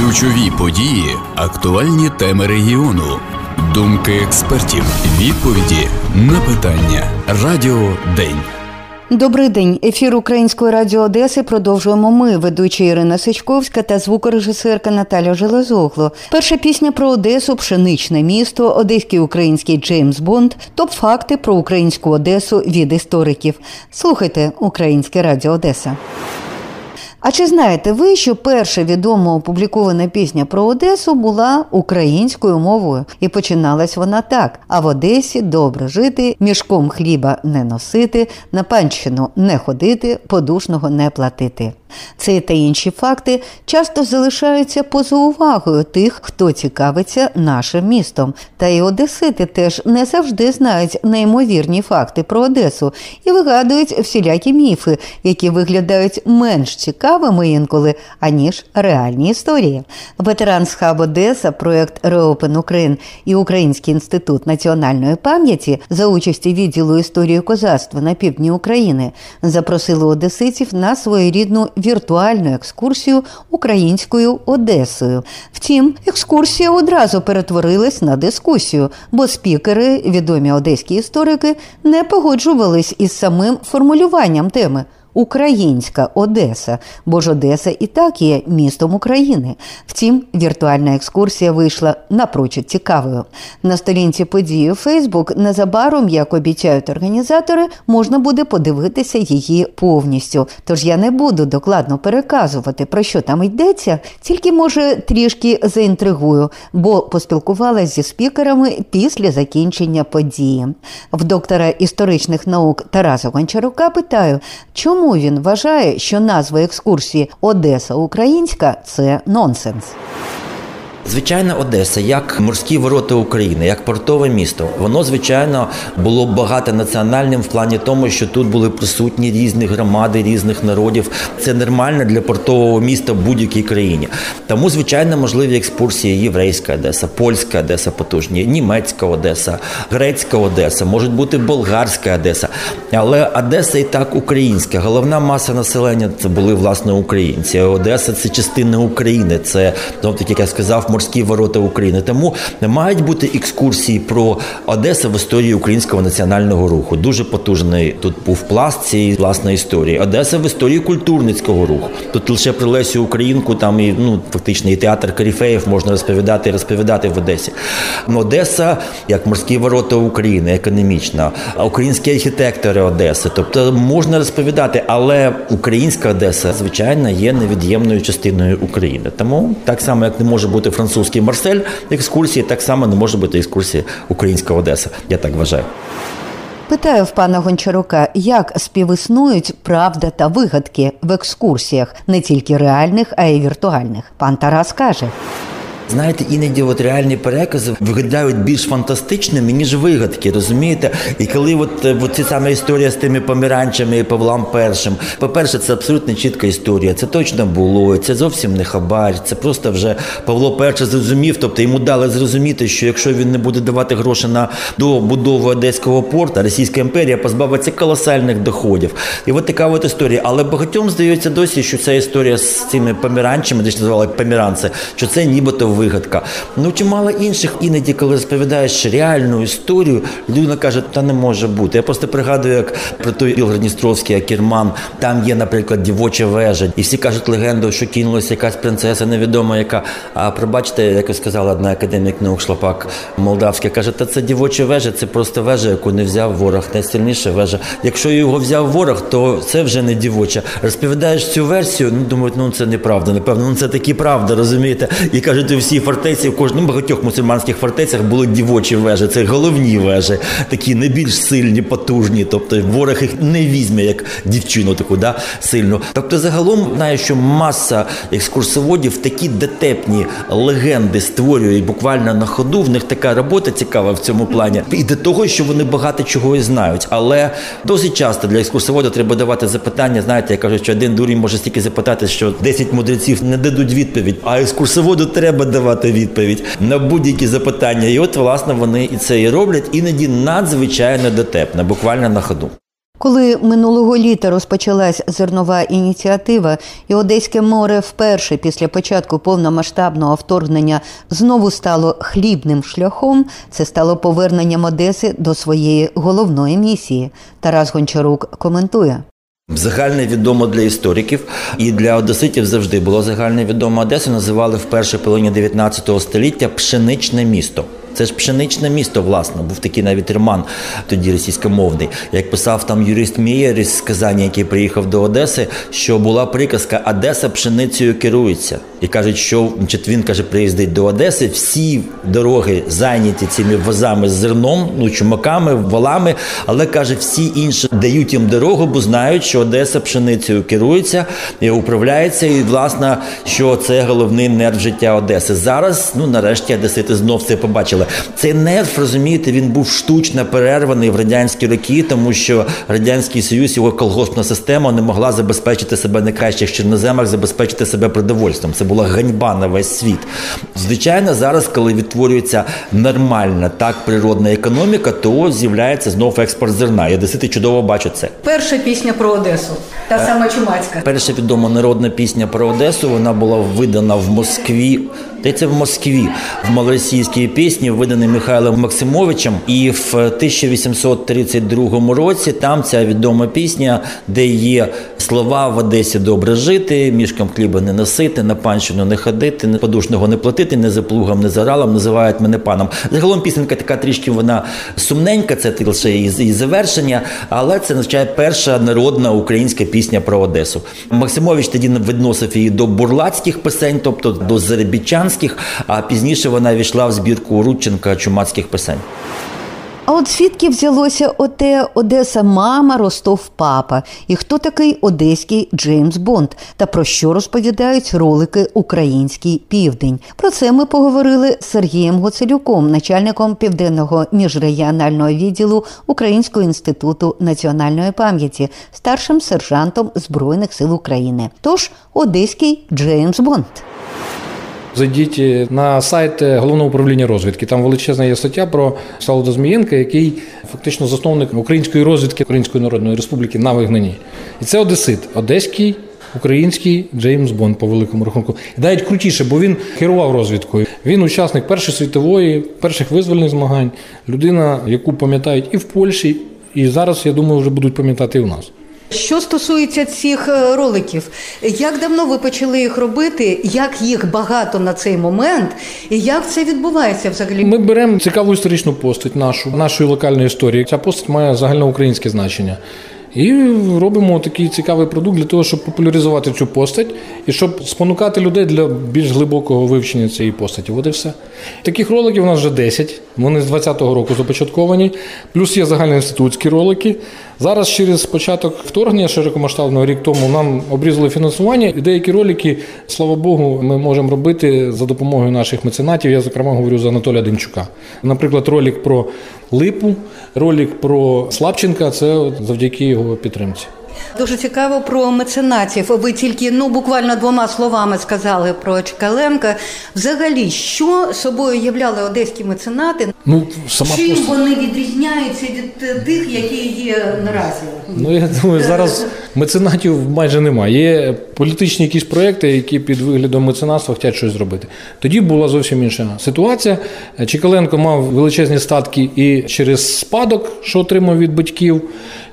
Ключові події, актуальні теми регіону, думки експертів, відповіді на питання. Радіо День. Добрий день. Ефір Української радіо Одеси продовжуємо ми, ведуча Ірина Сичковська та звукорежисерка Наталя Железогло. Перша пісня про Одесу, пшеничне місто, одеський український Джеймс Бонд, топ факти про українську Одесу від істориків. Слухайте Українське Радіо Одеса. А чи знаєте ви, що перша відома опублікована пісня про Одесу була українською мовою, і починалась вона так: а в Одесі добре жити, мішком хліба не носити, на панщину не ходити, подушного не платити. Це та інші факти часто залишаються поза увагою тих, хто цікавиться нашим містом. Та й Одесити теж не завжди знають неймовірні факти про Одесу і вигадують всілякі міфи, які виглядають менш цікавими інколи, аніж реальні історії. Ветеран з Хаб Одеса, проект Reopen Ukraine і Український інститут національної пам'яті за участі відділу історії козацтва на півдні України запросили одеситів на своєрідну віртуальну екскурсію українською Одесою. Втім, екскурсія одразу перетворилась на дискусію, бо спікери, відомі одеські історики, не погоджувались із самим формулюванням теми. Українська Одеса, бо ж Одеса і так є містом України. Втім, віртуальна екскурсія вийшла напрочуд цікавою. На сторінці події у Фейсбук незабаром, як обіцяють організатори, можна буде подивитися її повністю. Тож я не буду докладно переказувати, про що там йдеться, тільки може трішки заінтригую, бо поспілкувалася зі спікерами після закінчення події. В доктора історичних наук Тараса Гончарука питаю, чому Чому він вважає, що назва екскурсії Одеса Українська це нонсенс? Звичайно, Одеса, як морські ворота України, як портове місто, воно звичайно було багатонаціональним в плані тому, що тут були присутні різні громади, різних народів. Це нормально для портового міста в будь-якій країні. Тому, звичайно, можливі екскурсії єврейська Одеса, польська Одеса потужні, німецька Одеса, грецька Одеса, можуть бути болгарська Одеса. Але Одеса і так українська. Головна маса населення це були власне українці. Одеса це частина України. Це таки, як я сказав морські ворота України. Тому мають бути екскурсії про Одесу в історії українського національного руху. Дуже потужний тут був пласт цієї власної історії. Одеса в історії культурницького руху. Тут лише про Лесю Українку, там і ну фактично і театр Каріфеїв можна розповідати і розповідати в Одесі. Одеса як морські ворота України, економічна, українські архітектори Одеси. Тобто можна розповідати, але українська Одеса, звичайно, є невід'ємною частиною України. Тому так само, як не може бути французька французький Марсель екскурсії, так само не може бути екскурсії українська Одеса. Я так вважаю. Питаю в пана Гончарука, як співіснують правда та вигадки в екскурсіях, не тільки реальних, а й віртуальних. Пан Тарас каже. Знаєте, іноді от реальні перекази виглядають більш фантастичними, ніж вигадки, розумієте? І коли от, е, от ці саме історія з тими поміранчами і Павлом Першим, по-перше, це абсолютно чітка історія. Це точно було, це зовсім не хабар. Це просто вже Павло Перший зрозумів, тобто йому дали зрозуміти, що якщо він не буде давати гроші на добудову Одеського порту, Російська імперія позбавиться колосальних доходів. І от така от історія. Але багатьом здається досі, що ця історія з цими поміранчами, де ж називали поміранці, що це нібито вигадка. Ну чимало інших іноді, коли розповідаєш реальну історію, людина каже, та не може бути. Я просто пригадую, як про той Ілгородністровський Акерман, там є, наприклад, дівоча вежа, і всі кажуть легенду, що кинулася якась принцеса, невідома яка. А пробачте, як сказала одна академік наук Шлапак Молдавська, каже, та це дівоча вежа, це просто вежа, яку не взяв ворог, найсильніша вежа. Якщо його взяв ворог, то це вже не дівоча. Розповідаєш цю версію, ну думають, ну це неправда. Напевно, ну це таки правда, розумієте? І кажуть, всі фортеці, в кожному багатьох мусульманських фортецях були дівочі вежі. Це головні вежі, такі найбільш сильні, потужні. Тобто ворог їх не візьме як дівчину, таку да сильну. Тобто, загалом знаю, що маса екскурсоводів такі дотепні легенди створюють буквально на ходу. В них така робота цікава в цьому плані. І до того, що вони багато чого і знають. Але досить часто для екскурсовода треба давати запитання. Знаєте, я кажу, що один дурень може стільки запитати, що 10 мудреців не дадуть відповідь, а екскурсоводу треба давати відповідь на будь-які запитання. І от, власне, вони і це і роблять, іноді надзвичайно дотепно, буквально на ходу. Коли минулого літа розпочалась зернова ініціатива, і Одеське море вперше після початку повномасштабного вторгнення знову стало хлібним шляхом, це стало поверненням Одеси до своєї головної місії. Тарас Гончарук коментує. Загальне відомо для істориків і для одеситів завжди було загальне відомо Одесу. Називали в першій половині 19 століття пшеничне місто. Це ж пшеничне місто, власне, був такий навіть роман тоді російськомовний. Як писав там юрист Мієр із Казані, який приїхав до Одеси, що була приказка Одеса пшеницею керується. І кажуть, що він каже, приїздить до Одеси, всі дороги зайняті цими возами з зерном, ну чумаками, валами, але каже, всі інші дають їм дорогу, бо знають, що Одеса пшеницею керується і управляється, і власне, що це головний нерв життя Одеси. Зараз, ну нарешті, Одесити знов це побачили. Цей нерв, розумієте, він був штучно перерваний в радянські роки, тому що радянський союз, його колгоспна система не могла забезпечити себе на кращих чорноземах, забезпечити себе продовольством. Це була ганьба на весь світ. Звичайно, зараз, коли відтворюється нормальна так природна економіка, то з'являється знов експорт зерна. Я десити чудово бачу це. Перша пісня про Одесу, та сама чумацька. Перша відома народна пісня про Одесу. Вона була видана в Москві. Та це в Москві в малоросійській пісні, виданий Михайлом Максимовичем. І в 1832 році там ця відома пісня, де є слова в Одесі добре жити, мішкам хліба не носити, на панщину не ходити, не подушного не платити, не за плугом, не за ралом, називають мене паном. Загалом пісенька така трішки вона сумненька, це лише її завершення, але це означає перша народна українська пісня про Одесу. Максимович тоді відносив її до бурлацьких пісень, тобто до заребічанських, а пізніше вона війшла в збірку Рудченка чумацьких пісень. А от звідки взялося оте Одеса мама, Ростов папа? І хто такий одеський Джеймс Бонд? Та про що розповідають ролики Український південь? Про це ми поговорили з Сергієм Гоцелюком, начальником південного міжрегіонального відділу Українського інституту національної пам'яті, старшим сержантом Збройних сил України. Тож Одеський Джеймс Бонд. Зайдіть на сайт головного управління розвідки. Там величезна є стаття про Солода Змієнка, який фактично засновник української розвідки Української Народної Республіки на вигнанні. І це Одесит, одеський. Український Джеймс Бонд по великому рахунку. І навіть крутіше, бо він керував розвідкою. Він учасник Першої світової, перших визвольних змагань, людина, яку пам'ятають і в Польщі, і зараз, я думаю, вже будуть пам'ятати і в нас. Що стосується цих роликів, як давно ви почали їх робити? Як їх багато на цей момент, і як це відбувається взагалі? Ми беремо цікаву історичну постать нашу, нашої локальної історії. Ця постать має загальноукраїнське значення. І робимо такий цікавий продукт для того, щоб популяризувати цю постать і щоб спонукати людей для більш глибокого вивчення цієї постаті. От і все. Таких роликів у нас вже 10. Вони з 2020 року започатковані. Плюс є загальноінститутські ролики. Зараз через початок вторгнення широкомасштабного рік тому нам обрізали фінансування, і деякі ролики, слава Богу, ми можемо робити за допомогою наших меценатів. Я зокрема говорю за Анатолія Демчука. Наприклад, ролик про липу, ролик про Слабченка це завдяки його підтримці. Дуже цікаво про меценатів. Ви тільки ну буквально двома словами сказали про Чекаленка. Взагалі, що собою являли одеські меценати? Ну сама чим пост... вони відрізняються від тих, які є наразі? Ну я думаю, зараз меценатів майже немає. Є політичні якісь проекти, які під виглядом меценатства хочуть щось зробити. Тоді була зовсім інша ситуація. Чекаленко мав величезні статки і через спадок, що отримав від батьків.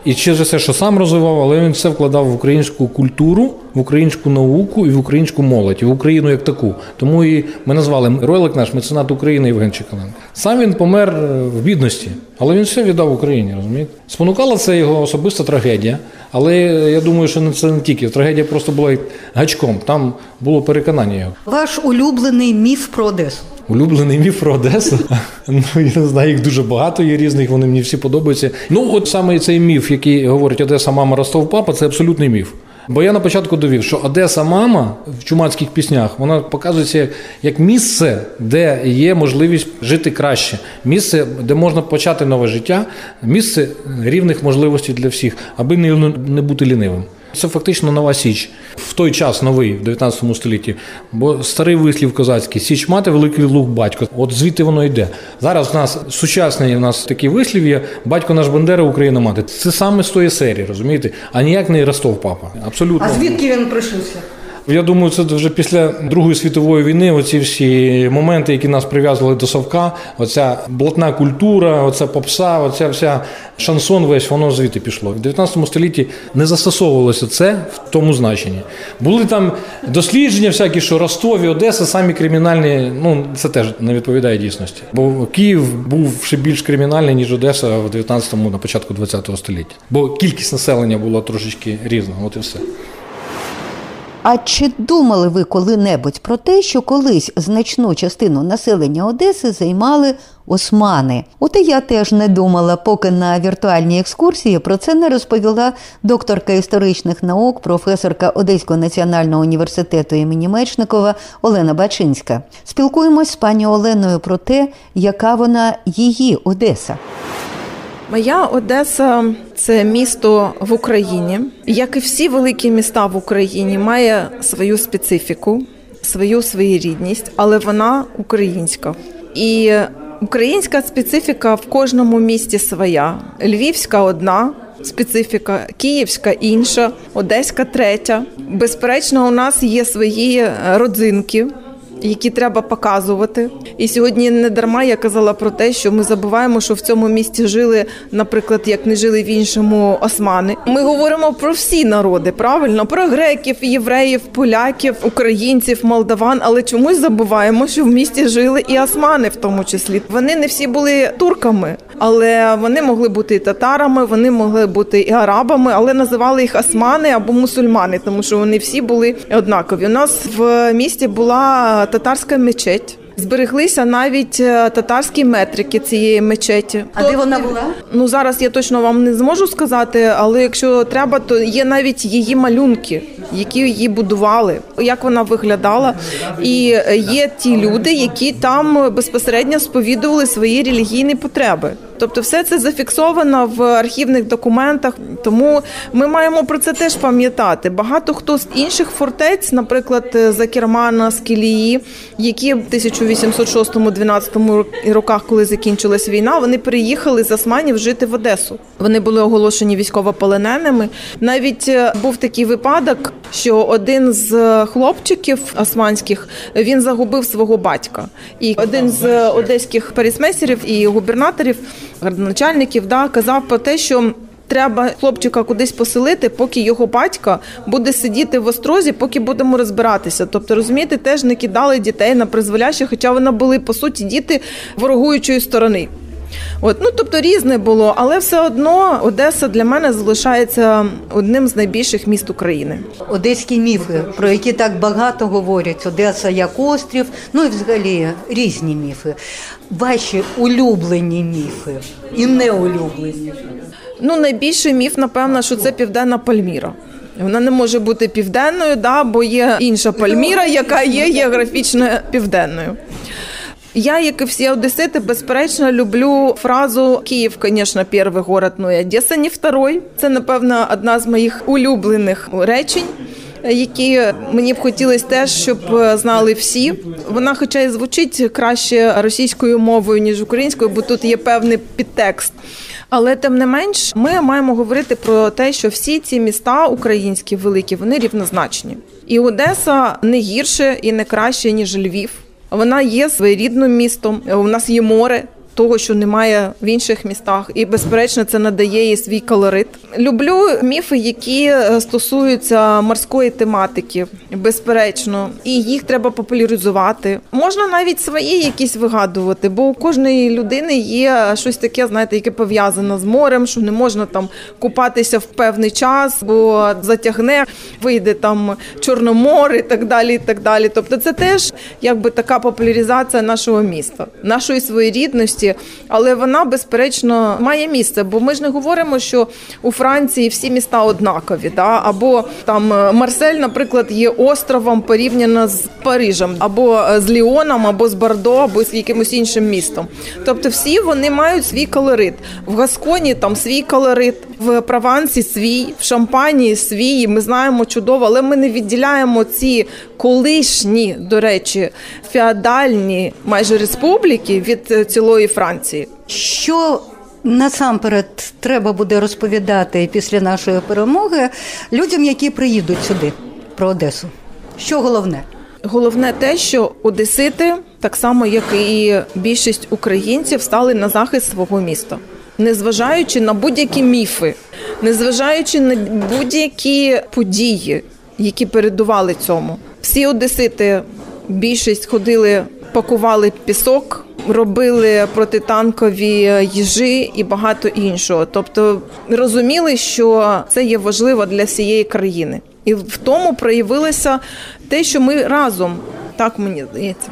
І через все, що сам розвивав, але він все вкладав в українську культуру, в українську науку і в українську молодь, в Україну як таку. Тому і ми назвали ролик наш меценат України Євген Чекаленко. Сам він помер в бідності, але він все віддав Україні. розумієте? Спонукала це його особиста трагедія. Але я думаю, що це не тільки трагедія просто була гачком. Там було переконання його. Ваш улюблений міф про Одесу. Улюблений міф про Одесу. Ну я не знаю, їх дуже багато є різних. Вони мені всі подобаються. Ну, от саме цей міф, який говорить Одеса, мама Ростов, папа, це абсолютний міф. Бо я на початку довів, що Одеса мама в чумацьких піснях вона показується як місце, де є можливість жити краще, місце, де можна почати нове життя, місце рівних можливостей для всіх, аби не бути лінивим. Це фактично нова Січ. В той час новий, в 19 столітті. Бо старий вислів козацький Січ мати, великий лук батько. От звідти воно йде. Зараз в нас сучасний у нас такий вислів є батько наш Бандера, Україна мати. Це саме з тої серії, розумієте? А ніяк не Ростов папа. Абсолютно. А звідки він прийшовся? Я думаю, це вже після Другої світової війни. Оці всі моменти, які нас прив'язували до совка, оця блатна культура, оця попса, оця вся шансон, весь воно звідти пішло. В 19 столітті не застосовувалося це в тому значенні. Були там дослідження, всякі, що Ростов і Одеса самі кримінальні. Ну це теж не відповідає дійсності. Бо Київ був ще більш кримінальний ніж Одеса в 19-му, на початку 20-го століття. Бо кількість населення була трошечки різна. От і все. А чи думали ви коли-небудь про те, що колись значну частину населення Одеси займали османи? От і я теж не думала, поки на віртуальній екскурсії про це не розповіла докторка історичних наук, професорка Одеського національного університету імені Мечникова Олена Бачинська. Спілкуємось з пані Оленою про те, яка вона її Одеса. Моя Одеса це місто в Україні. Як і всі великі міста в Україні, має свою специфіку, свою своєрідність, але вона українська. І українська специфіка в кожному місті своя. Львівська одна. Специфіка Київська інша, Одеська третя. Безперечно, у нас є свої родзинки, які треба показувати. І сьогодні не дарма я казала про те, що ми забуваємо, що в цьому місті жили, наприклад, як не жили в іншому османи. Ми говоримо про всі народи, правильно про греків, євреїв, поляків, українців, молдаван. Але чомусь забуваємо, що в місті жили і османи, в тому числі. Вони не всі були турками, але вони могли бути і татарами, вони могли бути і арабами, але називали їх османи або мусульмани, тому що вони всі були однакові. У нас в місті була татарська мечеть. Збереглися навіть е, татарські метрики цієї мечеті. А де вона була? Ну зараз я точно вам не зможу сказати, але якщо треба, то є навіть її малюнки, які її будували, як вона виглядала. І є ті люди, які там безпосередньо сповідували свої релігійні потреби. Тобто, все це зафіксовано в архівних документах, тому ми маємо про це теж пам'ятати. Багато хто з інших фортець, наприклад, з Акермана, з Кілії, які в 1806-12 роках, коли закінчилась війна, вони переїхали з Османів жити в Одесу. Вони були оголошені військовополоненими. Навіть е, був такий випадок, що один з хлопчиків османських він загубив свого батька, і один з одеських полісмейстерів і губернаторів, градоначальників, да казав про те, що. Треба хлопчика кудись поселити, поки його батько буде сидіти в острозі, поки будемо розбиратися. Тобто, розумієте, теж не кидали дітей на призволяще, хоча вони були по суті діти ворогуючої сторони. От, ну тобто різне було, але все одно Одеса для мене залишається одним з найбільших міст України. Одеські міфи, про які так багато говорять. Одеса як острів, ну і взагалі різні міфи. Ваші улюблені міфи і неулюблені. Ну, найбільший міф, напевно, що це південна Пальміра. Вона не може бути південною, да, бо є інша Пальміра, яка є географічно південною. Я, як і всі одесити, безперечно люблю фразу Київ, звісно, перший город, но і Одеса не второй. Це, напевно, одна з моїх улюблених речень. Які мені б хотілося теж, щоб знали всі. Вона, хоча й звучить краще російською мовою ніж українською, бо тут є певний підтекст. Але тим не менш, ми маємо говорити про те, що всі ці міста українські великі, вони рівнозначні, і Одеса не гірше і не краще ніж Львів. Вона є своєрідним містом. У нас є море. Того, що немає в інших містах, і безперечно, це надає їй свій колорит. Люблю міфи, які стосуються морської тематики, безперечно, і їх треба популяризувати. Можна навіть свої якісь вигадувати, бо у кожної людини є щось таке, знаєте, яке пов'язане з морем, що не можна там купатися в певний час, бо затягне, вийде там Чорномор і так далі. і так далі. Тобто, це теж якби така популяризація нашого міста, нашої своєрідності творчості, але вона безперечно має місце. Бо ми ж не говоримо, що у Франції всі міста однакові, да? або там е, Марсель, наприклад, є островом порівняно з Парижем, або е, з Ліоном, або з Бордо, або з якимось іншим містом. Тобто, всі вони мають свій колорит. В Гасконі там свій колорит, в Провансі свій, в Шампанії свій. Ми знаємо чудово, але ми не відділяємо ці колишні, до речі, феодальні майже республіки від е, цілої Франції. Що насамперед треба буде розповідати після нашої перемоги людям, які приїдуть сюди про Одесу? Що головне? Головне те, що одесити, так само як і більшість українців, стали на захист свого міста, незважаючи на будь-які міфи, незважаючи на будь-які події, які передували цьому. Всі одесити більшість ходили, пакували пісок. Робили протитанкові їжі і багато іншого, тобто розуміли, що це є важливо для всієї країни, і в тому проявилося те, що ми разом так мені здається.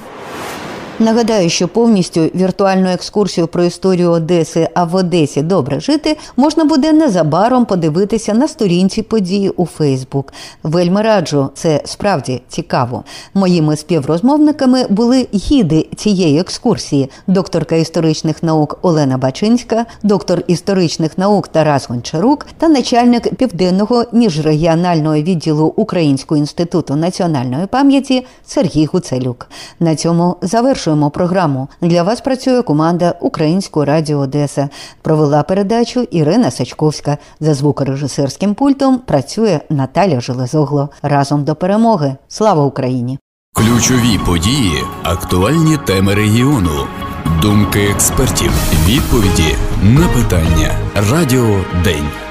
Нагадаю, що повністю віртуальну екскурсію про історію Одеси, а в Одесі добре жити можна буде незабаром подивитися на сторінці події у Фейсбук. Вельми раджу, це справді цікаво. Моїми співрозмовниками були гіди цієї екскурсії: докторка історичних наук Олена Бачинська, доктор історичних наук Тарас Гончарук та начальник південного міжрегіонального відділу Українського інституту національної пам'яті Сергій Гуцелюк. На цьому завершую завершуємо програму. Для вас працює команда Українського радіо Одеса. Провела передачу Ірина Сачковська. За звукорежисерським пультом працює Наталя Железогло. Разом до перемоги. Слава Україні! Ключові події, актуальні теми регіону, думки експертів, відповіді на питання. Радіо День.